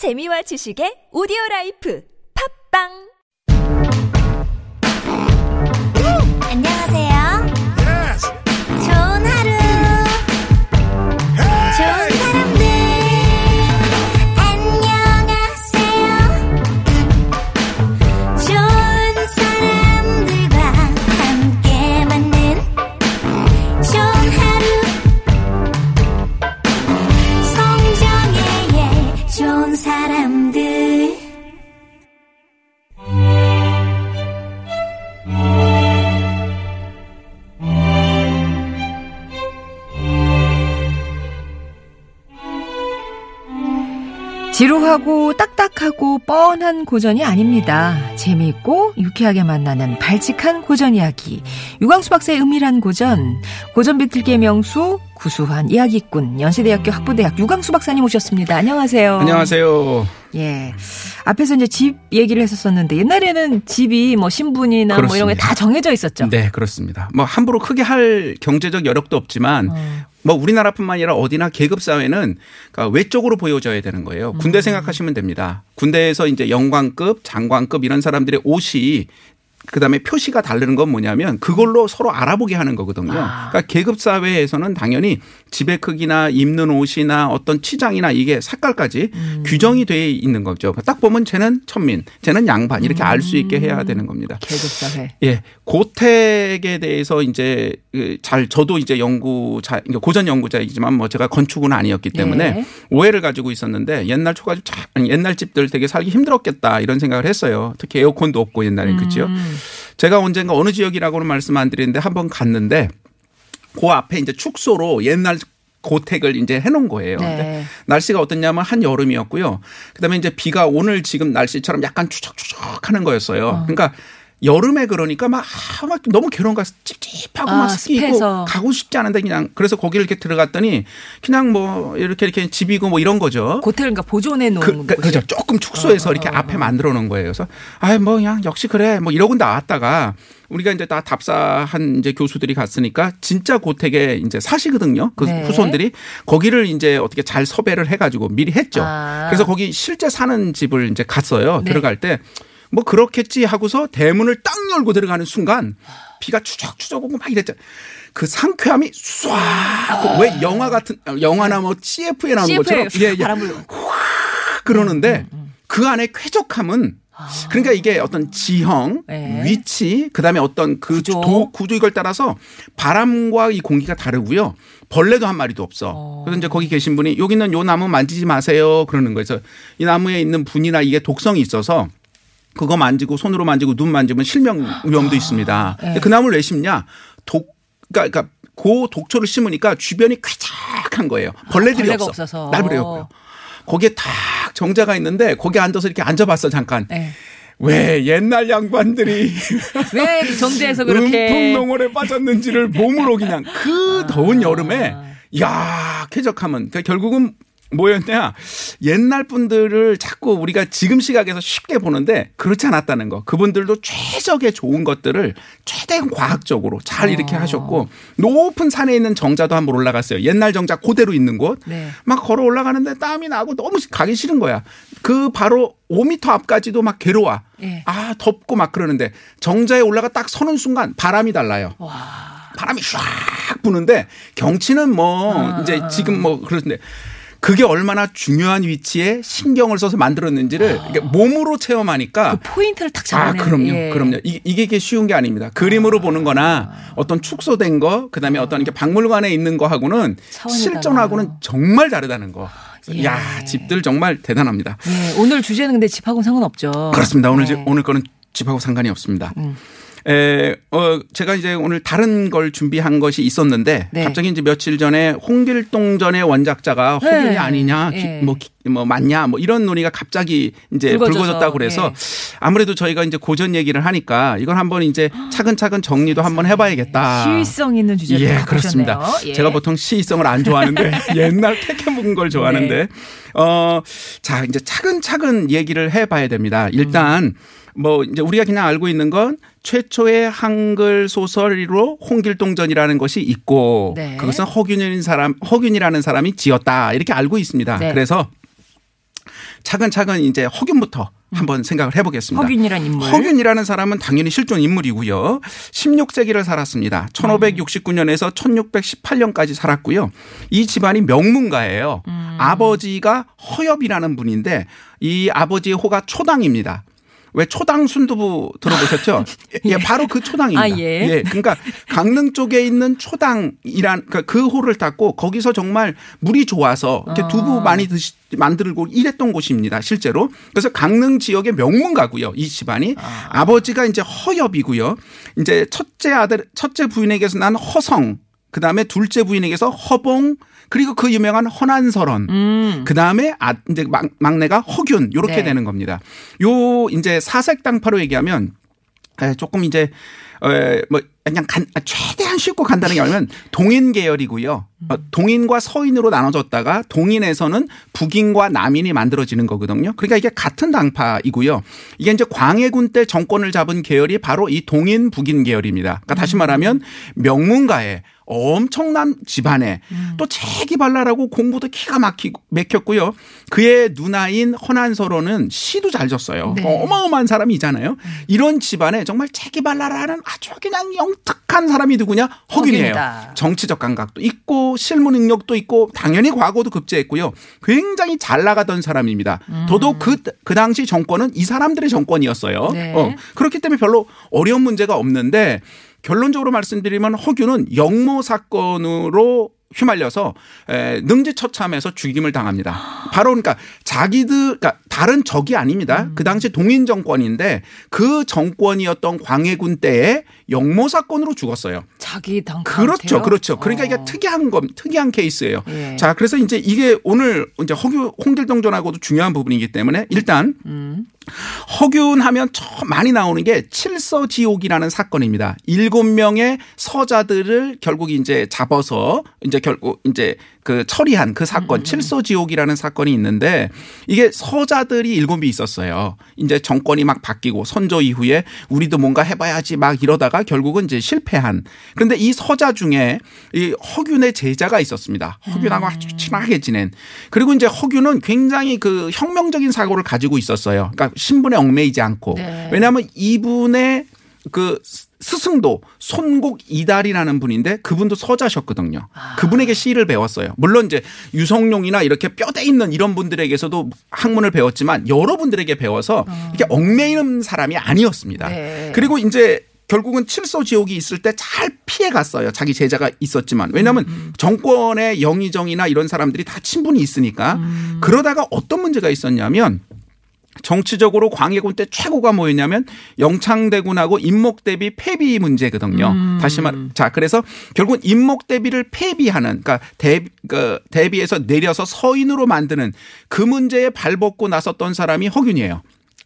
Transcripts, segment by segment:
재미와 지식의 오디오 라이프. 팝빵 지루하고 딱딱하고 뻔한 고전이 아닙니다. 재미있고 유쾌하게 만나는 발칙한 고전 이야기. 유광수 박사의 은밀한 고전. 고전 비틀기의 명수 구수한 이야기꾼 연세대학교 학부대학 유광수 박사님 오셨습니다. 안녕하세요. 안녕하세요. 예. 앞에서 이제 집 얘기를 했었었는데 옛날에는 집이 뭐 신분이나 뭐 이런 게 그렇습니다. 다 정해져 있었죠. 네, 그렇습니다. 뭐 함부로 크게 할 경제적 여력도 없지만 어. 뭐 우리나라뿐만 아니라 어디나 계급 사회는 그러니까 외적으로 보여져야 되는 거예요. 음. 군대 생각하시면 됩니다. 군대에서 이제 영관급, 장관급 이런 사람들의 옷이 그다음에 표시가 다르는 건 뭐냐면 그걸로 서로 알아보게 하는 거거든요. 아. 그러니까 계급 사회에서는 당연히 집의 크기나 입는 옷이나 어떤 치장이나 이게 색깔까지 음. 규정이 돼 있는 거죠. 딱 보면 쟤는 천민, 쟤는 양반 이렇게 알수 있게 해야 되는 겁니다. 계급 사회. 예, 고택에 대해서 이제 그잘 저도 이제 연구자, 고전 연구자이지만 뭐 제가 건축은 아니었기 때문에 네. 오해를 가지고 있었는데 옛날 초가집 옛날 집들 되게 살기 힘들었겠다 이런 생각을 했어요. 특히 에어컨도 없고 옛날에 그렇죠. 음. 제가 언젠가 어느 지역이라고는 말씀 안 드리는데 한 번 갔는데 그 앞에 이제 축소로 옛날 고택을 이제 해놓은 거예요. 네. 날씨가 어땠냐면 한 여름이었고요. 그다음에 이제 비가 오늘 지금 날씨처럼 약간 추적추적하는 거였어요. 그러니까 여름에 그러니까 막, 아, 막 너무 괴로운 거야. 찝찝하고 아, 막 습기 습해서. 가고 싶지 않은데 그냥 그래서 거기를 이렇게 들어갔더니 그냥 뭐 이렇게 이렇게 집이고 뭐 이런 거죠. 고택을 그러니까 보존해 놓은 그, 그, 그죠. 조금 축소해서 이렇게 앞에 만들어 놓은 거예요. 그래서 아, 뭐 그냥 역시 그래. 뭐 이러고 나왔다가 우리가 이제 다 답사한 이제 교수들이 갔으니까 진짜 고택에 이제 사시거든요. 그 네. 후손들이 거기를 이제 어떻게 잘 섭외를 해가지고 미리 했죠. 아. 그래서 거기 실제 사는 집을 이제 갔어요. 네. 들어갈 때 뭐 그렇겠지 하고서 대문을 딱 열고 들어가는 순간 비가 추적추적 오고 막 이랬죠. 그 상쾌함이 쏴. 왜 영화 같은 영화나 뭐 CF에 나오는 CF에 것처럼 예, 예. 바람을 그러는데 음, 그 안에 쾌적함은 그러니까 이게 어떤 지형, 아. 네. 위치, 그다음에 어떤 그 구조. 도, 구조 이걸 따라서 바람과 이 공기가 다르고요. 벌레도 한 마리도 없어. 그래서 이제 거기 계신 분이 여기는 요 나무 만지지 마세요. 그러는 거예요. 그래서 이 나무에 있는 분이나 이게 독성이 있어서 그거 만지고 손으로 만지고 눈 만지면 실명 위험도 있습니다. 네. 근데 그 나무를 왜 심냐? 독 그러니까, 그러니까 그 독초를 심으니까 주변이 쾌적한 거예요. 벌레들이 벌레가 없어. 없어서. 날벌레 없고요. 거기에 딱 정자가 있는데 거기 앉아서 이렇게 앉아봤어 잠깐. 네. 왜 옛날 양반들이 왜 정제해서 그렇게 음풍농월에 빠졌는지를 몸으로 그냥 그 더운 여름에 야 쾌적함은 그러니까 결국은 뭐였냐 옛날 분들을 자꾸 우리가 지금 시각에서 쉽게 보는데 그렇지 않았다는 거 그분들도 최적의 좋은 것들을 최대한 과학적으로 잘 이렇게 아. 하셨고 높은 산에 있는 정자도 한번 올라갔어요 옛날 정자 그대로 있는 곳 네. 막 걸어 올라가는데 땀이 나고 너무 가기 싫은 거야. 그 바로 5미터 앞까지도 막 괴로워. 예. 아, 덥고 막 그러는데 정자에 올라가 딱 서는 순간 바람이 달라요. 바람이 쫙 부는데 경치는 뭐 아. 이제 지금 뭐 그런데 그게 얼마나 중요한 위치에 신경을 써서 만들었는지를 이게 몸으로 체험하니까 그 포인트를 탁 아, 잡아내는 그럼요. 예. 그럼요. 이게, 이게 이게 쉬운 게 아닙니다. 그림으로 보는 거나 어떤 축소된 거, 그 다음에 어떤 이렇게 박물관에 있는 거 하고는 차원이 실전하고는 달라요. 정말 다르다는 거. 예. 야 집들 정말 대단합니다. 예, 오늘 주제는 근데 집하고는 상관없죠. 그렇습니다. 오늘, 네. 집- 오늘 거는 집하고 상관이 없습니다. 음. 에, 어, 제가 이제 오늘 다른 걸 준비한 것이 있었는데 네. 갑자기 이제 며칠 전에 홍길동전의 원작자가 허균이 네. 아니냐, 기- 예. 뭐, 기- 뭐 맞냐, 뭐 이런 논의가 갑자기 이제 불거졌다고 그래서 예. 아무래도 저희가 이제 고전 얘기를 하니까 이건 한번 이제 차근차근 정리도 한번 해봐야겠다. 시의성 있는 주제를 예, 그렇습니다. 예. 제가 보통 시의성을 안 좋아하는데 옛날 택해 묵은 걸 좋아하는데 네. 어, 자, 이제 차근차근 얘기를 해 봐야 됩니다. 일단 뭐 이제 우리가 그냥 알고 있는 건 최초의 한글 소설로 홍길동전이라는 것이 있고 네. 그것은 허균이라는 사람 허균이라는 사람이 지었다 이렇게 알고 있습니다. 네. 그래서 차근차근 이제 허균부터 한번 생각을 해보겠습니다. 허균이란 인물. 허균이라는 사람은 당연히 실존 인물이고요. 16세기를 살았습니다. 1569년에서 1618년까지 살았고요. 이 집안이 명문가예요. 음. 아버지가 허엽이라는 분인데 이 아버지의 호가 초당입니다. 왜 초당 순두부 들어보셨죠? 예, 바로 그 초당입니다. 아, 예. 그러니까 강릉 쪽에 있는 초당이란 그러니까 그 호를 닦고 거기서 정말 물이 좋아서 이렇게 아. 두부 많이 드시 만들고 이랬던 곳입니다. 실제로. 그래서 강릉 지역의 명문가고요. 이 집안이 아. 버지가 이제 허엽이고요. 이제 첫째 아들 첫째 부인에게서 난 허성 그 다음에 둘째 부인에게서 허봉 그리고 그 유명한 허난설원 음. 그 다음에 아, 이제 막, 막내가 허균 요렇게 네. 되는 겁니다. 요 이제 사색 당파로 얘기하면 에, 조금 이제 에, 뭐 그냥 간, 아, 최대한 쉽고 간단하게 말하면 동인 계열이고요. 어, 동인과 서인으로 나눠졌다가 동인에서는 북인과 남인이 만들어지는 거거든요. 그러니까 이게 같은 당파이고요. 이게 이제 광해군 때 정권을 잡은 계열이 바로 이 동인 북인 계열입니다. 그러니까 다시 말하면 명문가의 엄청난 집안에 또 재기발랄하고 공부도 기가 막히고 막혔고요. 그의 누나인 허난서로는 시도 잘 졌어요. 네. 어마어마한 사람이잖아요. 이런 집안에 정말 재기발랄하는 아주 그냥 영특한 사람이 누구냐? 허균이에요. 허균이다. 정치적 감각도 있고 실무 능력도 있고 당연히 과거도 급제했고요. 굉장히 잘 나가던 사람입니다. 더더욱 그, 그 당시 정권은 이 사람들의 정권이었어요. 네. 어, 그렇기 때문에 별로 어려운 문제가 없는데 결론적으로 말씀드리면 허균은 영모 사건으로 휘말려서 에, 능지처참해서 죽임을 당합니다. 바로 그러니까 자기들 그러니까 다른 적이 아닙니다. 그 당시 동인 정권인데 그 정권이었던 광해군 때에 영모 사건으로 죽었어요. 자기 당 그렇죠, 그렇죠. 그러니까 이게 특이한 건 특이한 케이스예요. 예. 자, 그래서 이제 이게 오늘 이제 허규 홍길동 전하고도 중요한 부분이기 때문에 일단 허균하면 처음 많이 나오는 게 칠서지옥이라는 사건입니다. 일곱 명의 서자들을 결국 이제 잡아서 이제 결국 이제 그 처리한 그 사건 칠서지옥이라는 사건이 있는데 이게 서자들이 일곱이 있었어요. 이제 정권이 막 바뀌고 선조 이후에 우리도 뭔가 해봐야지 막 이러다가 결국은 이제 실패한. 그런데 이 서자 중에 이 허균의 제자가 있었습니다. 허균하고 아주 친하게 지낸. 그리고 이제 허균은 굉장히 그 혁명적인 사고를 가지고 있었어요. 그러니까 신분에 얽매이지 않고. 네. 왜냐하면 이분의 그 스승도 손곡 이달이라는 분인데 그분도 서자셨거든요. 그분에게 시를 배웠어요. 물론 이제 유성룡이나 이렇게 뼈대 있는 이런 분들에게서도 학문을 배웠지만 여러분들에게 배워서 이렇게 얽매이는 사람이 아니었습니다. 네. 그리고 이제 결국은 칠서 지옥이 있을 때 잘 피해 갔어요. 자기 제자가 있었지만. 왜냐하면 정권의 영의정이나 이런 사람들이 다 친분이 있으니까. 그러다가 어떤 문제가 있었냐면 정치적으로 광해군 때 최고가 뭐였냐면 영창대군하고 임목대비 폐비 문제거든요. 다시 말, 자 그래서 결국은 임목대비를 폐비하는 그러니까 대, 그 대비에서 내려서 서인으로 만드는 그 문제에 발벗고 나섰던 사람이 허균이에요.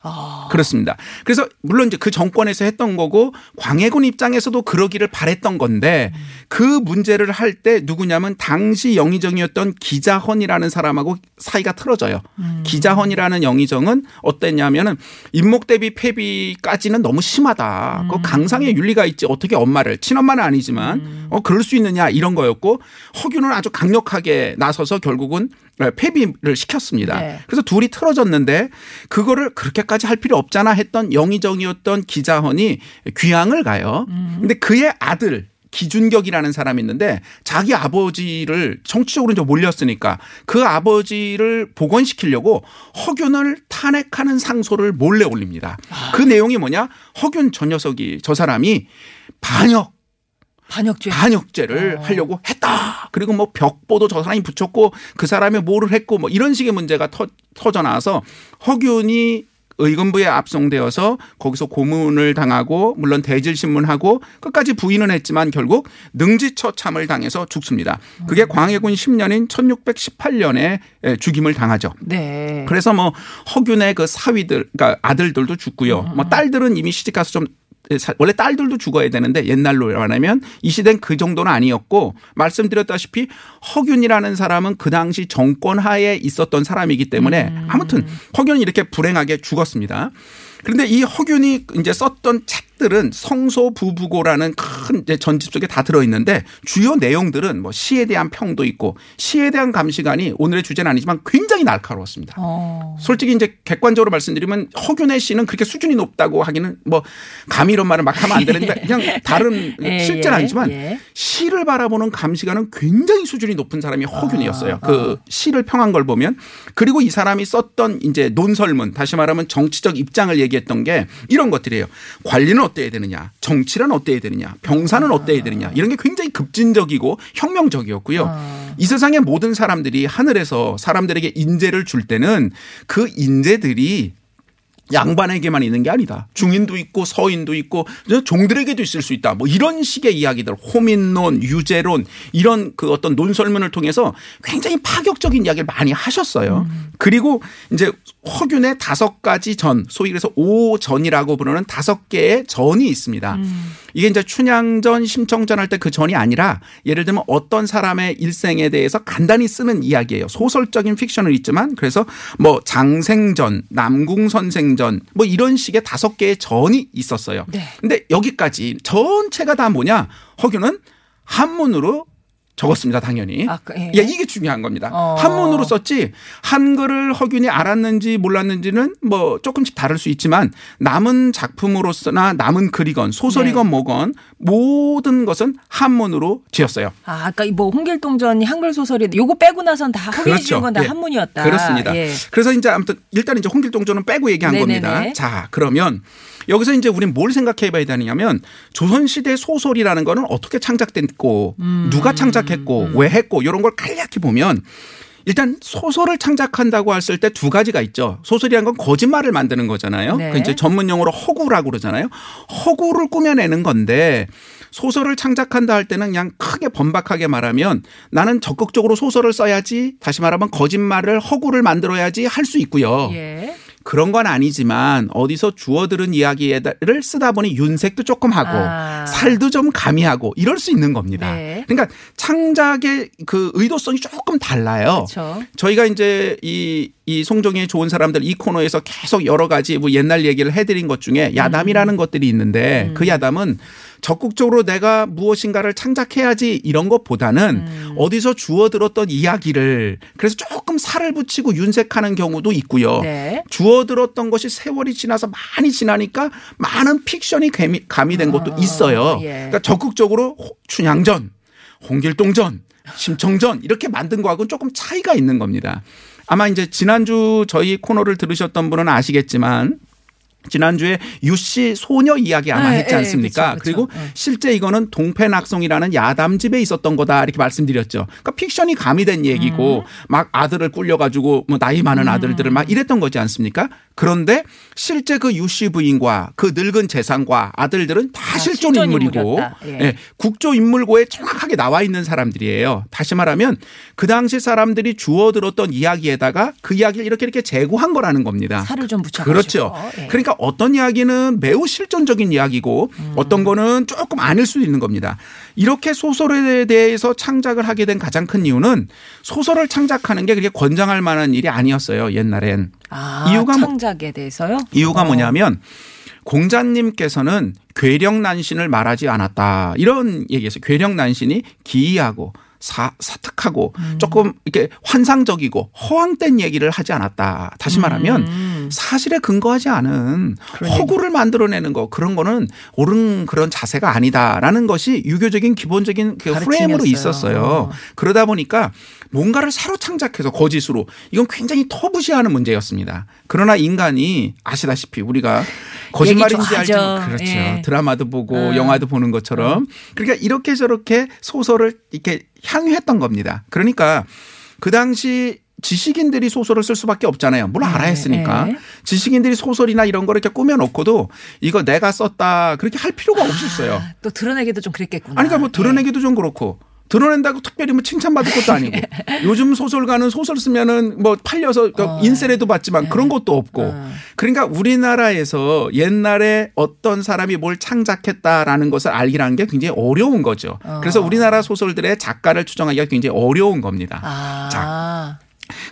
아. 그렇습니다. 그래서 물론 이제 그 정권에서 했던 거고 광해군 입장에서도 그러기를 바랬던 건데 그 문제를 할 때 누구냐면 당시 영의정이었던 기자헌이라는 사람하고 사이가 틀어져요. 기자헌이라는 영의정은 어땠냐면은 임목 대비 폐비까지는 너무 심하다. 그 강상의 윤리가 있지 어떻게 엄마를 친엄마는 아니지만 어 그럴 수 있느냐 이런 거였고 허균은 아주 강력하게 나서서 결국은 폐비를 시켰습니다. 네. 그래서 둘이 틀어졌는데 그거를 그렇게까지 할 필요 없잖아 했던 영의정이었던 기자헌이 귀향을 가요. 근데 그의 아들 기준격이라는 사람이 있는데 자기 아버지를 정치적으로 이제 몰렸으니까 그 아버지를 복원시키려고 허균을 탄핵하는 상소를 몰래 올립니다. 그 내용이 뭐냐? 허균 저 녀석이 저 사람이 반역 반역죄. 반역죄를 어. 하려고 했다. 그리고 뭐 벽보도 저 사람이 붙였고 그 사람이 뭐를 했고 뭐 이런 식의 문제가 터, 터져 나와서 허균이 의금부에 압송되어서 거기서 고문을 당하고 물론 대질신문하고 끝까지 부인은 했지만 결국 능지처참을 당해서 죽습니다. 그게 광해군 10년인 1618년에 죽임을 당하죠. 네. 그래서 뭐 허균의 그 사위들, 그러니까 아들들도 죽고요. 뭐 딸들은 이미 시집 가서 좀 사- 원래 딸들도 죽어야 되는데 옛날로 말하면 이 시대는 그 정도는 아니었고 말씀드렸다시피 허균이라는 사람은 그 당시 정권 하에 있었던 사람이기 때문에 아무튼 허균이 이렇게 불행하게 죽었습니다. 그런데 이 허균이 이제 썼던 책 들은 성소 부부고라는 큰 이제 전집 속에 다 들어있는데 주요 내용들은 뭐 시에 대한 평도 있고 시에 대한 감시관이 오늘의 주제는 아니지만 굉장히 날카로웠습니다. 어. 솔직히 이제 객관적으로 말씀드리면 허균의 시는 그렇게 수준이 높다고 하기는 뭐 감히 이런 말을 막 하면 안 되는데 그냥 다른 예, 실제는 예, 아니지만 예. 시를 바라보는 감시관은 굉장히 수준이 높은 사람이 허균이었어요. 아, 그 시를 평한 걸 보면 그리고 이 사람이 썼던 이제 논설문 다시 말하면 정치적 입장을 얘기했던 게 이런 것들이에요. 관리는 어때야 되느냐, 정치란 어때야 되느냐, 병사는 어때야 되느냐 이런 게 굉장히 급진적이고 혁명적이었고요. 아. 이 세상의 모든 사람들이 하늘에서 사람들에게 인재를 줄 때는 그 인재들이 양반에게만 있는 게 아니다. 중인도 있고 서인도 있고 종들에게도 있을 수 있다. 뭐 이런 식의 이야기들, 호민론, 유제론 이런 그 어떤 논설문을 통해서 굉장히 파격적인 이야기를 많이 하셨어요. 그리고 이제 허균의 다섯 가지 전, 소위 그래서 오전이라고 부르는 다섯 개의 전이 있습니다. 이게 이제 춘향전, 심청전 할 때 그 전이 아니라 예를 들면 어떤 사람의 일생에 대해서 간단히 쓰는 이야기예요. 소설적인 픽션은 있지만 그래서 뭐 장생전, 남궁 선생 전 뭐 이런 식의 다섯 개의 전이 있었어요. 네. 근데 여기까지 전체가 다 뭐냐? 허균은 한문으로 적었습니다, 당연히. 아, 그, 예. 예, 이게 중요한 겁니다. 어. 한문으로 썼지 한글을 허균이 알았는지 몰랐는지는 뭐 조금씩 다를 수 있지만 남은 작품으로서나 남은 글이건 소설이건 네. 뭐건 모든 것은 한문으로 지었어요. 아, 아까 뭐 홍길동전이 한글 소설이 요거 빼고 나선 다 허균이 지은 건다 예. 한문이었다. 그렇습니다. 예. 그래서 이제 아무튼 일단 이제 홍길동전은 빼고 얘기한 네네네. 겁니다. 자, 그러면 여기서 이제 우리는 뭘 생각해 봐야 되느냐면 조선시대 소설이라는 거는 어떻게 창작됐고 음. 누가 창작했고 왜 했고 이런 걸 간략히 보면 일단 소설을 창작한다고 했을 때 두 가지가 있죠. 소설이란 건 거짓말을 만드는 거잖아요. 네. 그 이제 전문 용어로 허구라고 그러잖아요. 허구를 꾸며내는 건데 소설을 창작한다 할 때는 그냥 크게 번박하게 말하면 나는 적극적으로 소설을 써야지 다시 말하면 거짓말을 허구를 만들어야지 할 수 있고요. 예. 그런 건 아니지만 어디서 주워들은 이야기를 쓰다 보니 윤색도 조금 하고 아. 살도 좀 가미하고 이럴 수 있는 겁니다. 네. 그러니까 창작의 그 의도성이 조금 달라요. 그렇죠. 저희가 이제 이, 이 송정의 좋은 사람들 이 코너에서 계속 여러 가지 뭐 옛날 얘기를 해드린 것 중에 야담이라는 것들이 있는데 그 야담은 적극적으로 내가 무엇인가를 창작해야지 이런 것보다는 어디서 주워 들었던 이야기를 그래서 조금 살을 붙이고 윤색하는 경우도 있고요. 네. 주워 들었던 것이 세월이 지나서 많이 지나니까 많은 픽션이 가미, 가미된 것도 있어요. 예. 그러니까 적극적으로 호- 춘향전, 홍길동전, 심청전 이렇게 만든 거하고는 조금 차이가 있는 겁니다. 아마 이제 지난주 저희 코너를 들으셨던 분은 아시겠지만 지난주에 유씨 소녀 이야기 아마 네, 했지 네, 않습니까? 그쵸, 그쵸. 그리고 네. 실제 이거는 동패낙송이라는 야담집에 있었던 거다 이렇게 말씀드렸죠. 그러니까 픽션이 가미된 얘기고 음. 막 아들을 꿀려가지고 뭐 나이 많은 아들들을 막 이랬던 거지 않습니까? 그런데 실제 그 유씨 부인과 그 늙은 재상과 아들들은 다 실존 실존 인물이고. 예. 예, 국조 인물고에 정확하게 나와 있는 사람들이에요. 다시 말하면 그 당시 사람들이 주워들었던 이야기에다가 그 이야기를 이렇게 이렇게 재고한 거라는 겁니다. 살을 좀 붙여 그렇죠. 예. 그러니까 어떤 이야기는 매우 실존적인 이야기고 어떤 거는 조금 아닐 수도 있는 겁니다. 이렇게 소설에 대해서 창작을 하게 된 가장 큰 이유는 소설을 창작하는 게 그렇게 권장할 만한 일이 아니었어요. 옛날엔. 아, 이유가 뭐- 창작에 대해서요? 이유가 어. 뭐냐면 공자님께서는 괴력 난신을 말하지 않았다. 이런 얘기했어요. 괴력 난신이 기이하고 사, 사특하고 음. 조금 이렇게 환상적이고 허황된 얘기를 하지 않았다. 다시 말하면 음. 사실에 근거하지 않은 허구를 만들어내는 거 그런 거는 옳은 그런 자세가 아니다라는 것이 유교적인 기본적인 그 프레임으로. 있었어요. 그러다 보니까 뭔가를 새로 창작해서 거짓으로 이건 굉장히 터부시하는 문제였습니다. 그러나 인간이 아시다시피 우리가 거짓말인지 알지. 못- 그렇죠. 예. 드라마도 보고 음. 영화도 보는 것처럼 그러니까 이렇게 저렇게 소설을 이렇게 향유했던 겁니다. 그러니까 그 당시 지식인들이 소설을 쓸 수밖에 없잖아요. 물론 알아야 했으니까. 네. 지식인들이 소설이나 이런 거를 이렇게 꾸며놓고도 이거 내가 썼다 그렇게 할 필요가 없었어요. 아, 또 드러내기도 좀 그랬겠구나. 아니, 그러니까 뭐 예. 드러내기도 좀 그렇고. 드러낸다고 특별히 뭐 칭찬받을 것도 아니고 요즘 소설가는 소설 쓰면은 뭐 팔려서 그 어. 인세라도 받지만 그런 것도 없고 어. 그러니까 우리나라에서 옛날에 어떤 사람이 뭘 창작했다라는 것을 알기라는 게 굉장히 어려운 거죠. 어. 그래서 우리나라 소설들의 작가를 추정하기가 굉장히 어려운 겁니다. 아. 자,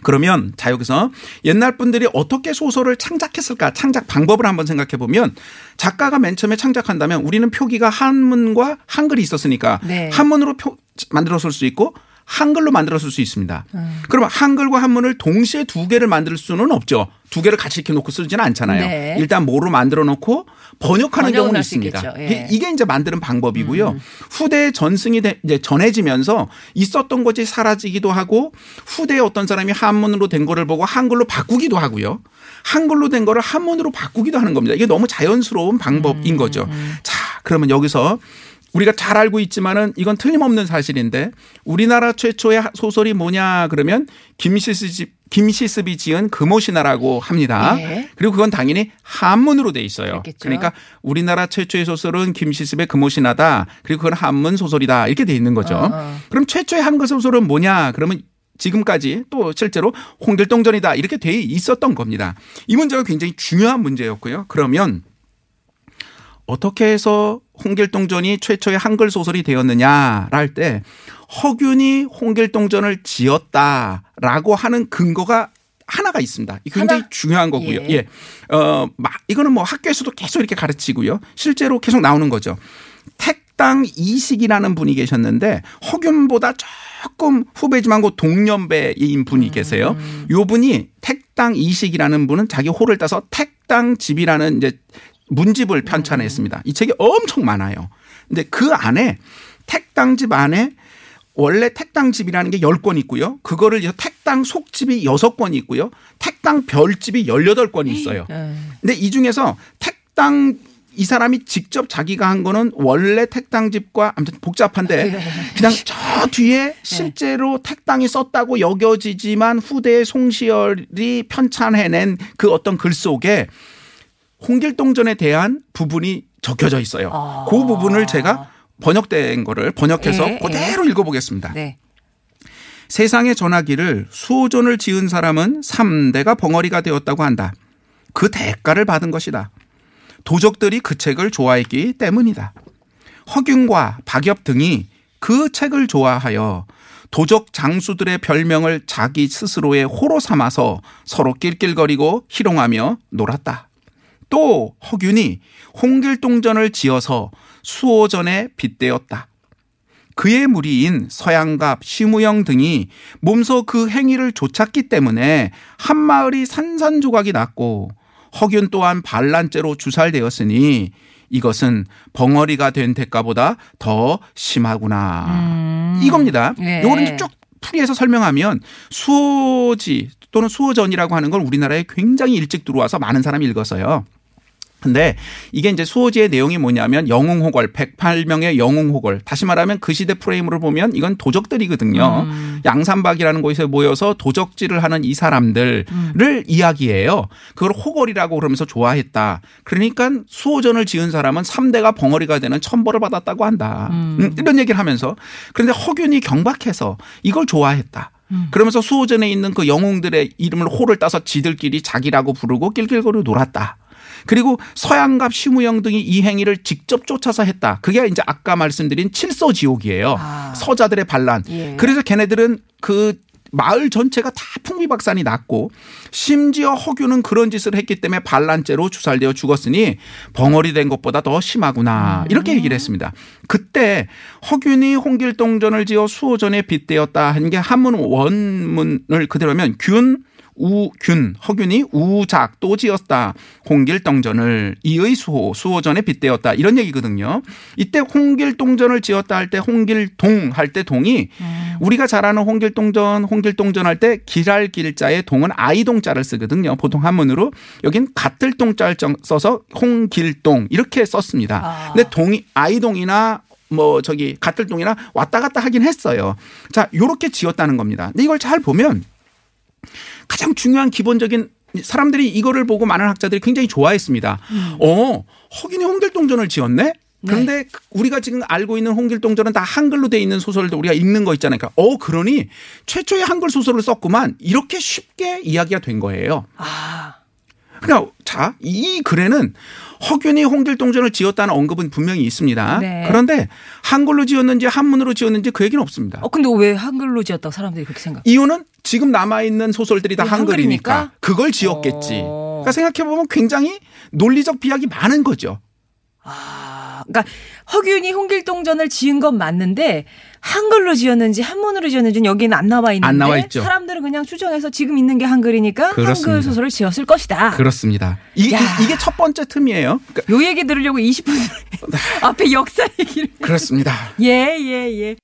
그러면 자 여기서 옛날 분들이 어떻게 소설을 창작했을까 창작 방법을 한번 생각해 보면 작가가 맨 처음에 창작한다면 우리는 표기가 한문과 한글이 있었으니까 네. 한문으로 표, 만들었을 수 있고 한글로 만들었을 수 있습니다. 음. 그러면 한글과 한문을 동시에 두 개를 만들 수는 없죠. 두 개를 같이 이렇게 놓고 쓰지는 않잖아요. 네. 일단 뭐로 만들어 놓고 번역하는 경우는 있습니다. 예. 음. 이게- 이제 만드는 방법이고요. 후대에 전승이 돼- 이제 전해지면서 있었던 것이 사라지기도 하고 후대에 어떤 사람이 한문으로 된 거를 보고 한글로 바꾸기도 하고요. 한글로 된 거를 한문으로 바꾸기도 하는 겁니다. 이게 너무 자연스러운 음, 방법인 거죠. 자, 그러면 여기서 우리가 잘 알고 있지만은 이건 틀림없는 사실인데 우리나라 최초의 소설이 뭐냐 그러면 김시습이 김시습이 지은 금오신화라고 합니다. 예. 그리고 그건 당연히 한문으로 돼 있어요. 그렇겠죠. 그러니까 우리나라 최초의 소설은 김시습의 금오신화다. 그리고 그건 한문 소설이다. 이렇게 돼 있는 거죠. 어, 어. 그럼 최초의 한글 소설은 뭐냐? 그러면 지금까지 또 실제로 홍길동전이다. 이렇게 돼 있었던 겁니다. 이 문제가 굉장히 중요한 문제였고요. 그러면 어떻게 해서 홍길동전이 최초의 한글 소설이 되었느냐라 할 때 허균이 홍길동전을 지었다라고 하는 근거가 하나가 있습니다. 이 굉장히 하나? 중요한 거고요. 예. 예. 어, 막 이거는 뭐 학교에서도 계속 이렇게 가르치고요. 실제로 계속 나오는 거죠. 택당 이식이라는 분이 계셨는데 허균보다 조금 후배지만 그 동년배인 분이 계세요. 요 분이 택당 이식이라는 분은 자기 호를 따서 택당 집이라는 이제 문집을 편찬했습니다. 이 책이 엄청 많아요. 근데 그 안에 택당집 안에 원래 택당집이라는 게 10권 있고요. 그거를 택당 속집이 6권 있고요. 택당 별집이 18권이 있어요. 예. 근데 이 중에서 택당 이 사람이 직접 자기가 한 거는 원래 택당집과 아무튼 복잡한데 그냥 저 뒤에 실제로 택당이 썼다고 여겨지지만 후대의 송시열이 편찬해낸 그 어떤 글 속에 홍길동전에 대한 부분이 적혀져 있어요. 아. 그 부분을 제가 번역된 거를 번역해서 예, 그대로 읽어보겠습니다. 네. 세상의 전화기를 수호전을 지은 사람은 3대가 벙어리가 되었다고 한다. 그 대가를 받은 것이다. 도적들이 그 책을 좋아했기 때문이다. 허균과 박엽 등이 그 책을 좋아하여 도적 장수들의 별명을 자기 스스로의 호로 삼아서 서로 낄낄거리고 희롱하며 놀았다. 또 허균이 홍길동전을 지어서 수호전에 빗대었다. 그의 무리인 서양갑, 심우영 등이 몸소 그 행위를 쫓았기 때문에 한마을이 산산조각이 났고 허균 또한 반란죄로 주살되었으니 이것은 벙어리가 된 대가보다 더 심하구나. 이겁니다. 네. 요거를 이제 쭉 풀이해서 설명하면 수호지 또는 수호전이라고 하는 걸 우리나라에 굉장히 일찍 들어와서 많은 사람이 읽었어요. 근데 이게 이제 수호지의 내용이 뭐냐면 영웅호걸 108명의 영웅호걸 다시 말하면 그 시대 프레임으로 보면 이건 도적들이거든요. 양산박이라는 곳에 모여서 도적질을 하는 이 사람들을 이야기해요. 그걸 호걸이라고 그러면서 좋아했다. 그러니까 수호전을 지은 사람은 3대가 벙어리가 되는 천벌을 받았다고 한다. 음, 이런 얘기를 하면서 그런데 허균이 경박해서 이걸 좋아했다. 그러면서 수호전에 있는 그 영웅들의 이름을 호를 따서 지들끼리 자기라고 부르고 낄낄거리고 놀았다. 그리고 서양갑 심우영 등이 이 행위를 직접 쫓아서 했다. 그게 이제 아까 말씀드린 칠서지옥이에요. 아. 서자들의 반란. 예. 그래서 걔네들은 그 마을 전체가 다 풍비박산이 났고 심지어 허균은 그런 짓을 했기 때문에 반란죄로 주살되어 죽었으니 벙어리 된 것보다 더 심하구나 이렇게 얘기를 했습니다. 그때 허균이 홍길동전을 지어 수호전에 빗대었다 한 게 한문 원문을 그대로면 균 우균 허균이 우작 또 지었다 홍길동전을 이의 수호 수호전에 빗대었다 이런 얘기거든요. 이때 홍길동전을 지었다 할 때 홍길동 할 때 동이 우리가 잘 아는 홍길동전 홍길동전 할 때 길할 길자에 동은 아이동자를 쓰거든요. 보통 한문으로 여긴 같을 동자를 써서 홍길동 이렇게 썼습니다. 아. 근데 동이 아이동이나 뭐 저기 같을 동이나 왔다 갔다 하긴 했어요. 자, 요렇게 지었다는 겁니다. 근데 이걸 잘 보면 가장 중요한 기본적인 사람들이 이거를 보고 많은 학자들이 굉장히 좋아했습니다. 어, 허균이 홍길동전을 지었네? 그런데 우리가 지금 알고 있는 홍길동전은 다 한글로 돼 있는 소설도 우리가 읽는 거 있잖아요. 그러니까 어, 그러니 최초의 한글 소설을 썼구만. 이렇게 쉽게 이야기가 된 거예요. 아. 그러니까 자, 이 글에는 허균이 홍길동전을 지었다는 언급은 분명히 있습니다. 네. 그런데 한글로 지었는지 한문으로 지었는지 그 얘기는 없습니다. 어 근데 왜 한글로 지었다고 사람들이 그렇게 생각? 이유는 지금 남아 있는 소설들이 다 그게 한글이니까 한글이니까? 그걸 지었겠지. 어. 그러니까 생각해 보면 굉장히 논리적 비약이 많은 거죠. 아, 그러니까 허균이 홍길동전을 지은 건 맞는데 한글로 지었는지 한문으로 지었는지는 여기는 안 나와 있는데 안 나와 있죠. 사람들은 그냥 추정해서 지금 있는 게 한글이니까 그렇습니다. 한글 소설을 지었을 것이다. 그렇습니다. 이게, 야. 이- 이게 첫 번째 틈이에요. 그러니까 요 얘기 들으려고 20분 앞에 역사 얘기를 그렇습니다. 예, 예, 예.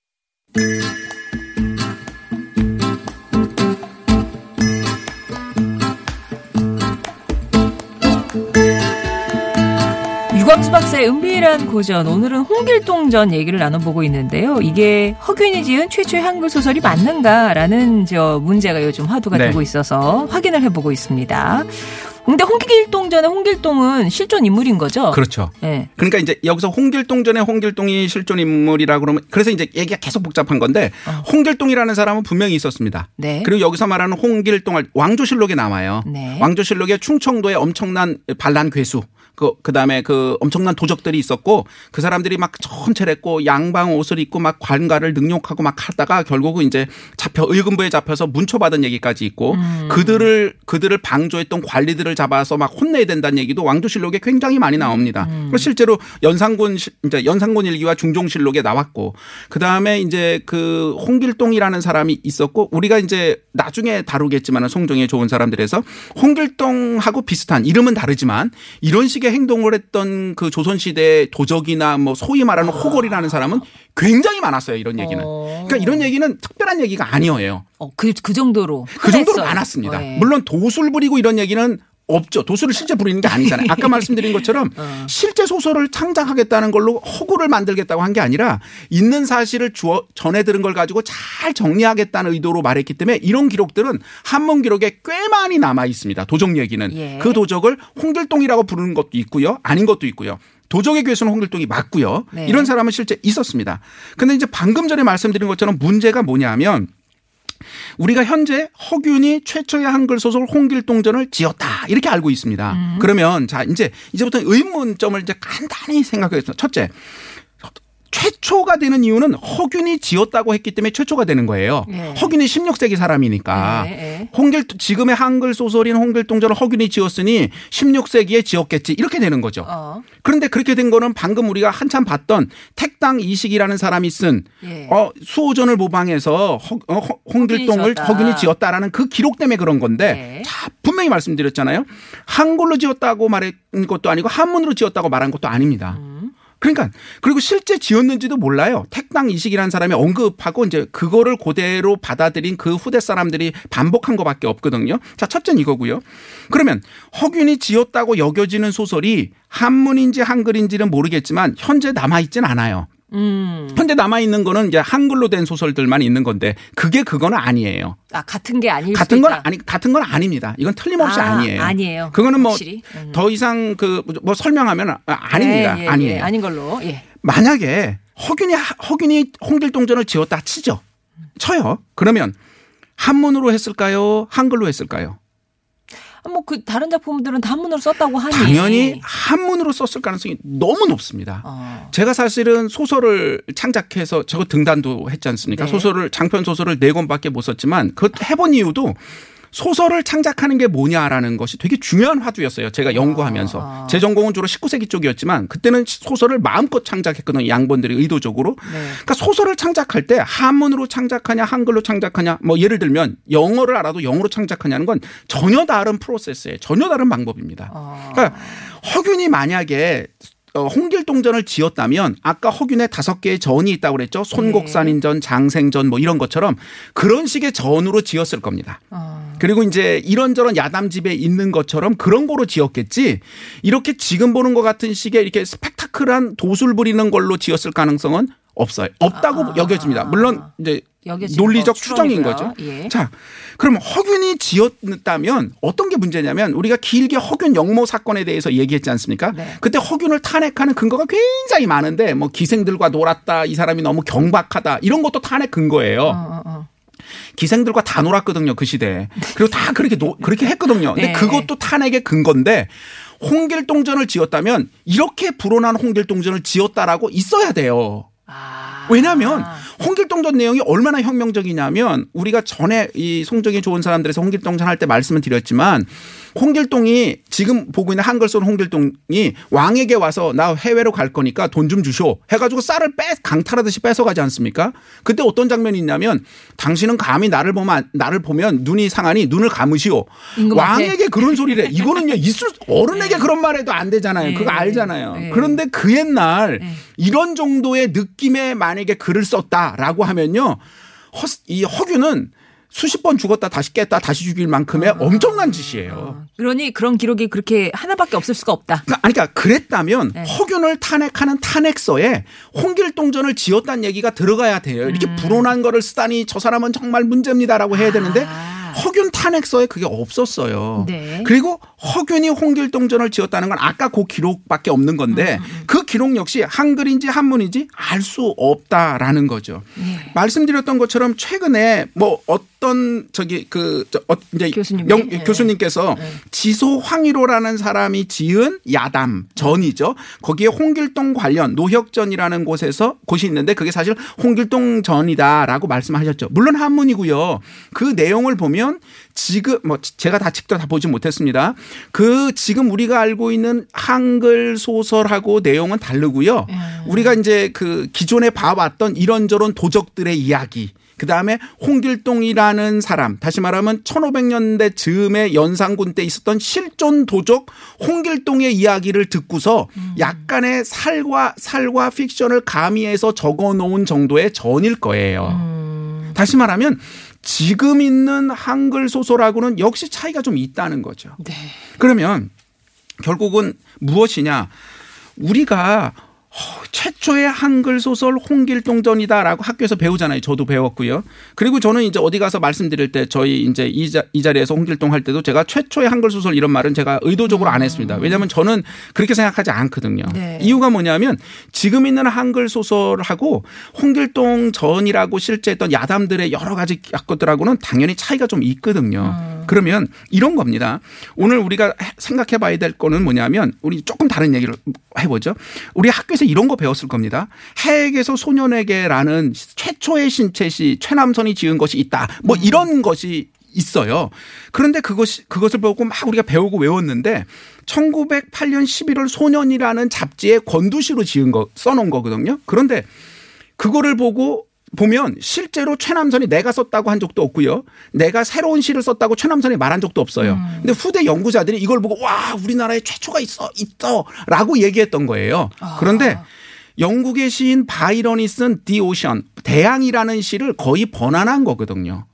유광수 박사의 은밀한 고전 오늘은 홍길동 전 얘기를 나눠보고 있는데요. 이게 허균이 지은 최초의 한글 소설이 맞는가라는 저 문제가 요즘 화두가 네. 되고 있어서 확인을 해보고 있습니다. 근데 홍길동 전의 홍길동은 실존 인물인 거죠? 그렇죠. 예. 그러니까 이제 여기서 홍길동전에 홍길동이 실존 인물이라 그러면 그래서 이제 얘기가 계속 복잡한 건데 홍길동이라는 사람은 분명히 있었습니다. 어. 네. 그리고 여기서 말하는 홍길동을 왕조실록에 나와요. 네. 왕조실록에 충청도에 엄청난 반란 괴수 그, 그 다음에 그 엄청난 도적들이 있었고 그 사람들이 막 천체했고 양방 옷을 입고 막 관가를 능욕하고 막 하다가 결국은 이제 잡혀 의금부에 잡혀서 문초받은 얘기까지 있고 음. 그들을 그들을 방조했던 관리들을 잡아서 막 혼내야 된다는 얘기도 왕조실록에 굉장히 많이 나옵니다. 음. 그리고 실제로 연산군 시- 이제 연산군 일기와 중종실록에 나왔고 그 다음에 이제 그 홍길동이라는 사람이 있었고 우리가 이제 나중에 다루겠지만은 송정에 좋은 사람들에서 홍길동하고 비슷한 이름은 다르지만 이런 식의 행동을 했던 그 조선시대 도적이나 뭐 소위 말하는 호걸이라는 사람은 굉장히 많았어요 이런 얘기는. 어. 그러니까 이런 얘기는 특별한 얘기가 아니에요. 어, 그, 그 정도로. 그 정도로 흔했어요. 많았습니다. 네. 물론 도술 부리고 이런 얘기는 없죠. 도술을 실제 부리는 게 아니잖아요. 아까 말씀드린 것처럼 어. 실제 소설을 창작하겠다는 걸로 허구를 만들겠다고 한 게 아니라 있는 사실을 주어 전해 들은 걸 가지고 잘 정리하겠다는 의도로 말했기 때문에 이런 기록들은 한문 기록에 꽤 많이 남아 있습니다. 도적 얘기는 예. 그 도적을 홍길동이라고 부르는 것도 있고요. 아닌 것도 있고요. 도적의 괴수는 홍길동이 맞고요. 네. 이런 사람은 실제 있었습니다. 근데 이제 방금 전에 말씀드린 것처럼 문제가 뭐냐면 우리가 현재 허균이 최초의 한글 소설 홍길동전을 지었다 이렇게 알고 있습니다. 그러면 자 이제 이제부터 의문점을 이제 간단히 생각하겠습니다. 첫째. 최초가 되는 이유는 허균이 지었다고 했기 때문에 최초가 되는 거예요. 네. 허균이 16세기 사람이니까. 네, 네. 홍길 지금의 한글 소설인 홍길동전을 허균이 지었으니 16세기에 지었겠지 이렇게 되는 거죠. 어. 그런데 그렇게 된 거는 방금 우리가 한참 봤던 택당 이식이라는 사람이 쓴 예. 어, 수호전을 모방해서 허, 어, 허- 홍길동을 지었다. 허균이 지었다 라는 그 기록 때문에 그런 건데 네. 자, 분명히 말씀드렸잖아요. 한글로 지었다고 말한 것도 아니고 한문으로 지었다고 말한 것도 아닙니다. 음. 그러니까 그리고 실제 지었는지도 몰라요. 택당 이식이라는 사람이 언급하고 이제 그거를 그대로 받아들인 그 후대 사람들이 반복한 것밖에 없거든요. 자, 첫째는 이거고요. 그러면 허균이 지었다고 여겨지는 소설이 한문인지 한글인지는 모르겠지만 현재 남아 있진 않아요. 음. 현재 남아 있는 거는 이제 한글로 된 소설들만 있는 건데 그게 그거는 아니에요. 아, 같은 게 아닐 같은 건 있다. 아니 같은 건 아닙니다. 이건 틀림없이 아, 아, 니에요 아니에요. 그거는 뭐더 확실히. 음. 이상 그 뭐 설명하면 아, 아닙니다. 예, 예, 예. 아니에요. 아닌 걸로. 예. 만약에 허균이 허균이 홍길동전을 지었다 치죠. 쳐요. 그러면 한문으로 했을까요? 한글로 했을까요? 뭐 그 다른 작품들은 다 한문으로 썼다고 하니. 당연히 한문으로 썼을 가능성이 너무 높습니다. 어. 제가 사실은 소설을 창작해서 저거 등단도 했지 않습니까? 네. 소설을 장편 소설을 네 권밖에 못 썼지만 그 해본 이유도 소설을 창작하는 게 뭐냐라는 것이 되게 중요한 화두였어요. 제가 연구하면서 아. 제 전공은 주로 19세기 쪽이었지만 그때는 소설을 마음껏 창작했거든요. 양반들이 의도적으로. 네. 그러니까 소설을 창작할 때 한문으로 창작하냐 한글로 창작하냐 뭐 예를 들면 영어를 알아도 영어로 창작하냐는 건 전혀 다른 프로세스예요. 전혀 다른 방법입니다. 어. 그러니까 허균이 만약에 어, 홍길동전을 지었다면 아까 허균에 다섯 개의 전이 있다고 그랬죠. 손곡산인전, 장생전 뭐 이런 것처럼 그런 식의 전으로 지었을 겁니다. 어. 그리고 이제 이런저런 야담집에 있는 것처럼 그런 거로 지었겠지 이렇게 지금 보는 것 같은 식의 이렇게 스펙타클한 도술 부리는 걸로 지었을 가능성은 없어요. 없다고 아. 여겨집니다. 물론 이제 논리적 거 추정인. 거죠. 예. 자, 그럼 허균이 지었다면 어떤 게 문제냐면 우리가 길게 허균 영모 사건에 대해서 얘기했지 않습니까? 네. 그때 허균을 탄핵하는 근거가 굉장히 많은데 뭐 기생들과 놀았다, 이 사람이 너무 경박하다 이런 것도 탄핵 근거예요. 어, 어, 어. 기생들과 다 놀았거든요 그 시대에. 그리고 다 그렇게 노, 그렇게 했거든요. 근데 네. 그것도 탄핵의 근거인데 홍길동전을 지었다면 이렇게 불온한 홍길동전을 지었다라고 있어야 돼요. 아. 왜냐하면 홍길동전 내용이 얼마나 혁명적이냐면 우리가 전에 이 송정이 좋은 사람들에서 홍길동전 할 때 말씀을 드렸지만 홍길동이 지금 보고 있는 한글 쏜 홍길동이 왕에게 와서 나 해외로 갈 거니까 돈 좀 주쇼 해가지고 쌀을 빼 강탈하듯이 뺏어가지 않습니까? 그때 어떤 장면이 있냐면 당신은 감히 나를 보면 나를 보면 눈이 상하니 눈을 감으시오. 임금한테? 왕에게 그런 소리를 해. 이거는요 있을 어른에게 그런 말해도 안 되잖아요. 그거 네. 알잖아요. 네. 그런데 그 옛날 네. 이런 정도의 느낌의 만 약에 글을 썼다라고 하면요. 허, 이 허균은 수십 번 죽었다 다시 깼다 다시 죽일 만큼의 엄청난 짓이에요. 그러니 그런 기록이 그렇게 하나밖에 없을 수가 없다. 그러니까, 아니, 그러니까 그랬다면 네. 허균을 탄핵하는 탄핵서에 홍길동전을 지었다는 얘기가 들어가야 돼요. 이렇게 음. 불온한 거를 쓰다니 저 사람은 정말 문제입니다라고 해야 되는데 아. 허균 탄핵서에 그게 없었어요. 네. 그리고 허균이 홍길동전을 지었다는 건 아까 그 기록밖에 없는 음, 건데 그 기록 역시 한글인지 한문인지 알 수 없다라는 거죠. 네. 말씀드렸던 것처럼 최근에 뭐 어떤 저기 그 저, 어, 이제 교수님이? 영- 네. 교수님께서 지소황의로라는 사람이 지은 야담 전이죠. 거기에 홍길동 관련 노혁전이라는 곳에서 곳이 있는데 그게 사실 홍길동 전이다라고 말씀하셨죠. 물론 한문이고요. 그 내용을 보면 지금 뭐 제가 다 직접 다 보지 못했습니다. 그 지금 우리가 알고 있는 한글 소설하고 내용은 다르고요. 우리가 이제 그 기존에 봐왔던 이런저런 도적들의 이야기 그 다음에 홍길동이라는 사람, 다시 말하면 1500년대 즈음에 연산군 때 있었던 실존 도적 홍길동의 이야기를 듣고서 약간의 살과, 살과 픽션을 가미해서 적어 놓은 정도의 전일 거예요. 다시 말하면 지금 있는 한글 소설하고는 역시 차이가 좀 있다는 거죠. 네. 그러면 결국은 무엇이냐? 우리가 어, 최초의 한글 소설 홍길동전이다라고 학교에서 배우잖아요. 저도 배웠고요. 그리고 저는 이제 어디 가서 말씀드릴 때 저희 이제 이, 자, 이 자리에서 홍길동 할 때도 제가 최초의 한글 소설 이런 말은 제가 의도적으로 안 했습니다. 왜냐하면 저는 그렇게 생각하지 않거든요. 네. 이유가 뭐냐면 지금 있는 한글 소설하고 홍길동 전이라고 실제 했던 야담들의 여러 가지 것들하고는 당연히 차이가 좀 있거든요. 그러면 이런 겁니다. 오늘 우리가 생각해 봐야 될 거는 뭐냐면 우리 조금 다른 얘기를 해보죠. 우리 학교에서 이런 거 배웠을 겁니다. 해에게서 소년에게라는 최초의 신체시 최남선이 지은 것이 있다. 뭐 이런 것이 있어요. 그런데 그것이 그것을 보고 막 우리가 배우고 외웠는데 1908년 11월 소년이라는 잡지에 권두시로 지은 거 써놓은 거거든요. 그런데 그거를 보고 보면 실제로 최남선이 내가 썼다고 한 적도 없고요. 내가 새로운 시를 썼다고 최남선이 말한 적도 없어요. 근데 후대 연구자들이 이걸 보고 와 우리나라에 최초가 있어 있어라고 얘기했던 거예요. 그런데 영국의 시인 바이런이 쓴 디 오션 대양이라는 시를 거의 번안한 거거든요.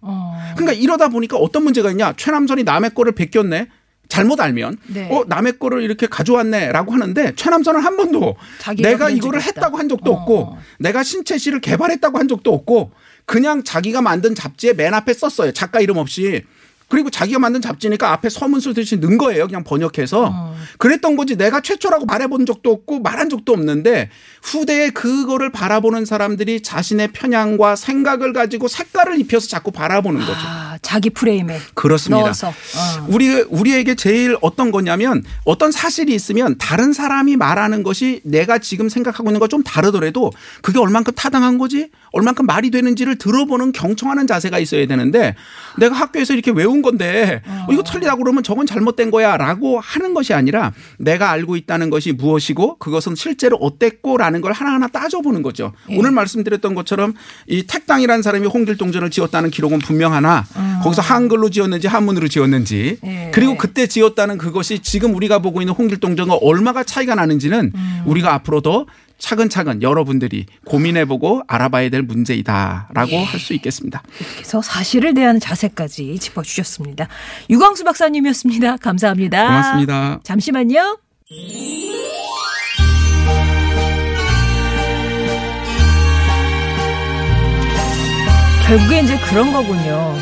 그러니까 이러다 보니까 어떤 문제가 있냐? 최남선이 남의 거를 베꼈네. 잘못 알면 네. 어 남의 거를 이렇게 가져왔네라고 하는데 최남선은 한 번도 내가 이거를. 했다고 한 적도 어. 없고 내가 신체 시를 개발했다고 한 적도 없고 그냥 자기가 만든 잡지에 맨 앞에 썼어요 작가 이름 없이 그리고 자기가 만든 잡지니까 앞에 서문 쓰듯이 넣은 거예요 그냥 번역해서 어. 그랬던 거지 내가 최초라고 말해본 적도 없고 말한 적도 없는데 후대에 그거를 바라보는 사람들이 자신의 편향과 생각을 가지고 색깔을 입혀서 자꾸 바라보는 거죠. 아, 자기 프레임에 그렇습니다. 넣어서. 어. 우리 우리에게 제일 어떤 거냐면 어떤 사실이 있으면 다른 사람이 말하는 것이 내가 지금 생각하고 있는 것좀 다르더라도 그게 얼만큼 타당한 거지, 얼만큼 말이 되는지를 들어보는 경청하는 자세가 있어야 되는데 내가 학교에서 이렇게 외운 건데 어, 이거 틀리다고 그러면 저건 잘못된 거야라고 하는 것이 아니라 내가 알고 있다는 것이 무엇이고 그것은 실제로 어땠고라는 걸 하나하나 따져보는 거죠. 예. 오늘 말씀드렸던 것처럼 이 택당이라는 사람이 홍길동전을 지었다는 기록은 분명하나 거기서 한글로 지었는지 한문으로 지었는지 예. 그리고 그때 지었다는 그것이 지금 우리가 보고 있는 홍길동전과 얼마가 차이가 나는지는 우리가 앞으로 더 차근차근 여러분들이 고민해보고 알아봐야 될 문제이다라고 할수 있겠습니다. 그래서 사실을 대하는 자세까지 짚어주셨습니다. 유광수 박사님이었습니다. 감사합니다. 고맙습니다. 잠시만요. 결국에 이제 그런 거군요.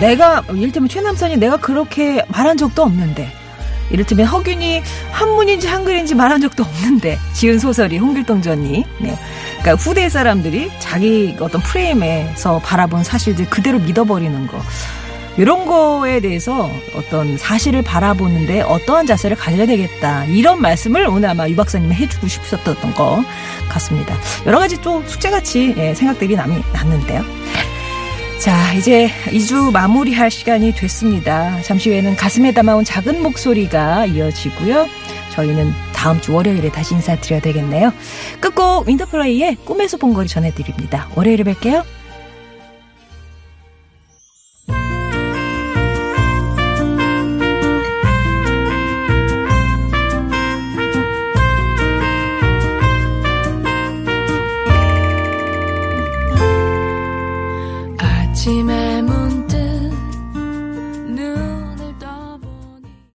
내가 이를테면 최남선이 내가 그렇게 말한 적도 없는데 이를테면 허균이 한문인지 한글인지 말한 적도 없는데 지은 소설이 홍길동 전이 네. 그러니까 후대 사람들이 자기 어떤 프레임에서 바라본 사실들 그대로 믿어버리는 거 이런 거에 대해서 어떤 사실을 바라보는데 어떠한 자세를 가져야 되겠다 이런 말씀을 오늘 아마 유 박사님이 해주고 싶었던 것 같습니다. 여러 가지 또 숙제같이 예, 생각들이 남이 났는데요. 자, 이제 2주 마무리할 시간이 됐습니다. 잠시 후에는 가슴에 담아온 작은 목소리가 이어지고요. 저희는 다음 주 월요일에 다시 인사드려야 되겠네요. 끝곡 윈터플레이의 꿈에서 본 거리 전해드립니다. 월요일에 뵐게요.